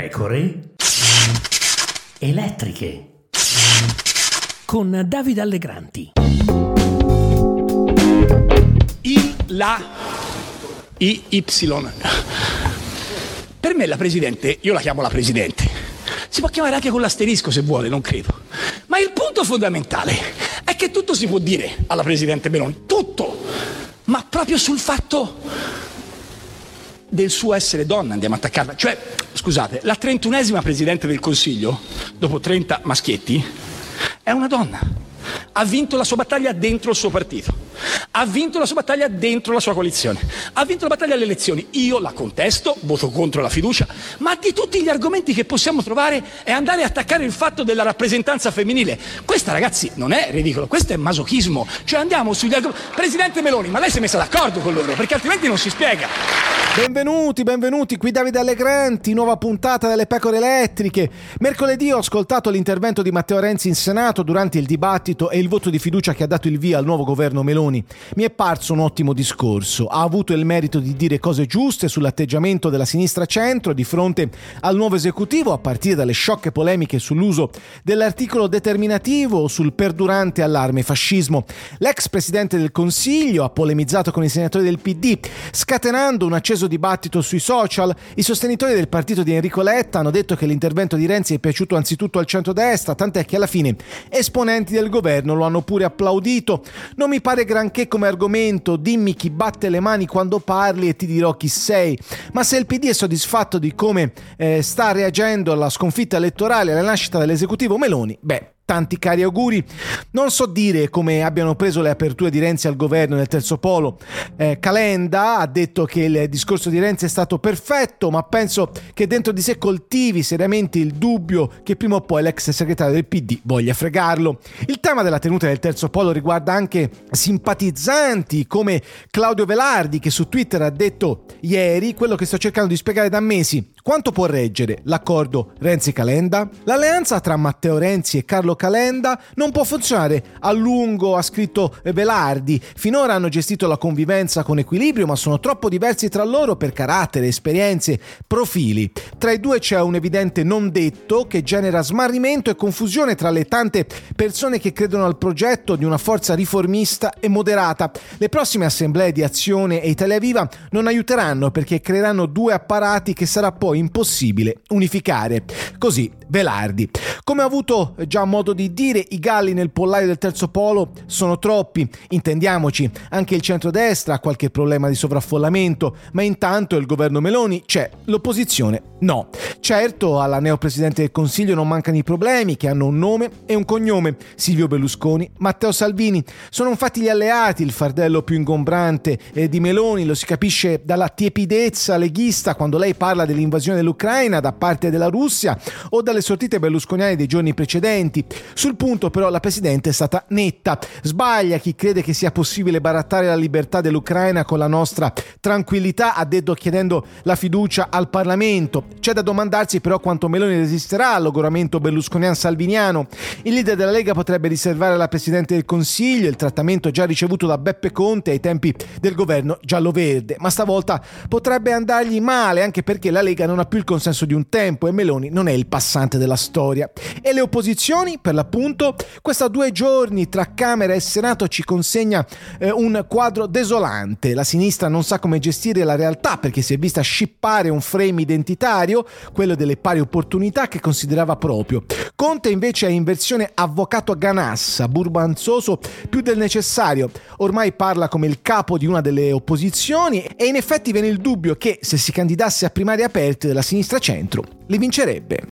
pecore elettriche con Davide Allegranti. Il, la, I, Y. Per me la Presidente, io la chiamo la Presidente, si può chiamare anche con l'asterisco se vuole, non credo. Ma il punto fondamentale è che tutto si può dire alla Presidente Meloni, tutto, ma proprio sul fatto del suo essere donna andiamo a attaccarla. Cioè, scusate, la trentunesima Presidente del Consiglio, dopo 30 maschietti, è una donna. Ha vinto la sua battaglia dentro il suo partito ha vinto la sua battaglia dentro la sua coalizione, ha vinto la battaglia alle elezioni. Io la contesto, voto contro la fiducia, ma di tutti gli argomenti che possiamo trovare è andare a attaccare il fatto della rappresentanza femminile. Questa, ragazzi, non è ridicolo, questo è masochismo. Cioè andiamo sugli argomenti. Presidente Meloni, ma lei si è messa d'accordo con loro, perché altrimenti non si spiega. Benvenuti, benvenuti, qui Davide Allegranti, nuova puntata delle pecore elettriche. Mercoledì ho ascoltato l'intervento di Matteo Renzi in Senato durante il dibattito e il voto di fiducia che ha dato il via al nuovo governo Meloni. Mi è parso un ottimo discorso, ha avuto il merito di dire cose giuste sull'atteggiamento della sinistra centro di fronte al nuovo esecutivo, a partire dalle sciocche polemiche sull'uso dell'articolo determinativo sul perdurante allarme fascismo. L'ex presidente del Consiglio ha polemizzato con i senatori del PD, scatenando un acceso dibattito sui social. I sostenitori del partito di Enrico Letta hanno detto che l'intervento di Renzi è piaciuto anzitutto al centrodestra, tant'è che alla fine esponenti del governo lo hanno pure applaudito. Non mi pare granché come argomento, dimmi chi batte le mani quando parli e ti dirò chi sei. Ma se il PD è soddisfatto di come eh, sta reagendo alla sconfitta elettorale e alla nascita dell'esecutivo Meloni, beh, tanti cari auguri. Non so dire come abbiano preso le aperture di Renzi al governo nel terzo polo. Eh, Calenda ha detto che il discorso di Renzi è stato perfetto, ma penso che dentro di sé coltivi seriamente il dubbio che prima o poi l'ex segretario del PD voglia fregarlo. Il tema della tenuta del terzo polo riguarda anche simpatizzanti come Claudio Velardi che su Twitter ha detto ieri quello che sto cercando di spiegare da mesi. Quanto può reggere l'accordo Renzi-Calenda? L'alleanza tra Matteo Renzi e Carlo Calenda non può funzionare a lungo, ha scritto Velardi. Finora hanno gestito la convivenza con equilibrio, ma sono troppo diversi tra loro per carattere, esperienze, profili. Tra i due c'è un evidente non detto che genera smarrimento e confusione tra le tante persone che credono al progetto di una forza riformista e moderata. Le prossime assemblee di Azione e Italia Viva non aiuteranno perché creeranno due apparati che sarà poi impossibile unificare. Così Velardi. Come ho avuto già modo di dire, i galli nel pollaio del terzo polo sono troppi, intendiamoci, anche il centrodestra ha qualche problema di sovraffollamento, ma intanto il governo Meloni c'è, l'opposizione no. Certo, alla neopresidente del Consiglio non mancano i problemi che hanno un nome e un cognome, Silvio Berlusconi, Matteo Salvini. Sono infatti gli alleati il fardello più ingombrante eh, di Meloni, lo si capisce dalla tiepidezza leghista quando lei parla dell'invasione dell'Ucraina da parte della Russia o dalle sortite berlusconiane dei giorni precedenti. Sul punto però la Presidente è stata netta. Sbaglia chi crede che sia possibile barattare la libertà dell'Ucraina con la nostra tranquillità, ha detto chiedendo la fiducia al Parlamento. C'è da domandarsi però quanto Meloni resisterà all'auguramento berlusconian-salviniano. Il leader della Lega potrebbe riservare alla Presidente del Consiglio il trattamento già ricevuto da Beppe Conte ai tempi del governo giallo-verde, ma stavolta potrebbe andargli male anche perché la Lega non ha più il consenso di un tempo e Meloni non è il passante della storia. E le opposizioni, per l'appunto, questa due giorni tra Camera e Senato ci consegna eh, un quadro desolante. La sinistra non sa come gestire la realtà perché si è vista scippare un frame identitario, quello delle pari opportunità che considerava proprio. Conte invece è in versione avvocato ganassa, burbanzoso più del necessario. Ormai parla come il capo di una delle opposizioni e in effetti viene il dubbio che se si candidasse a primarie aperte della sinistra centro, li vincerebbe.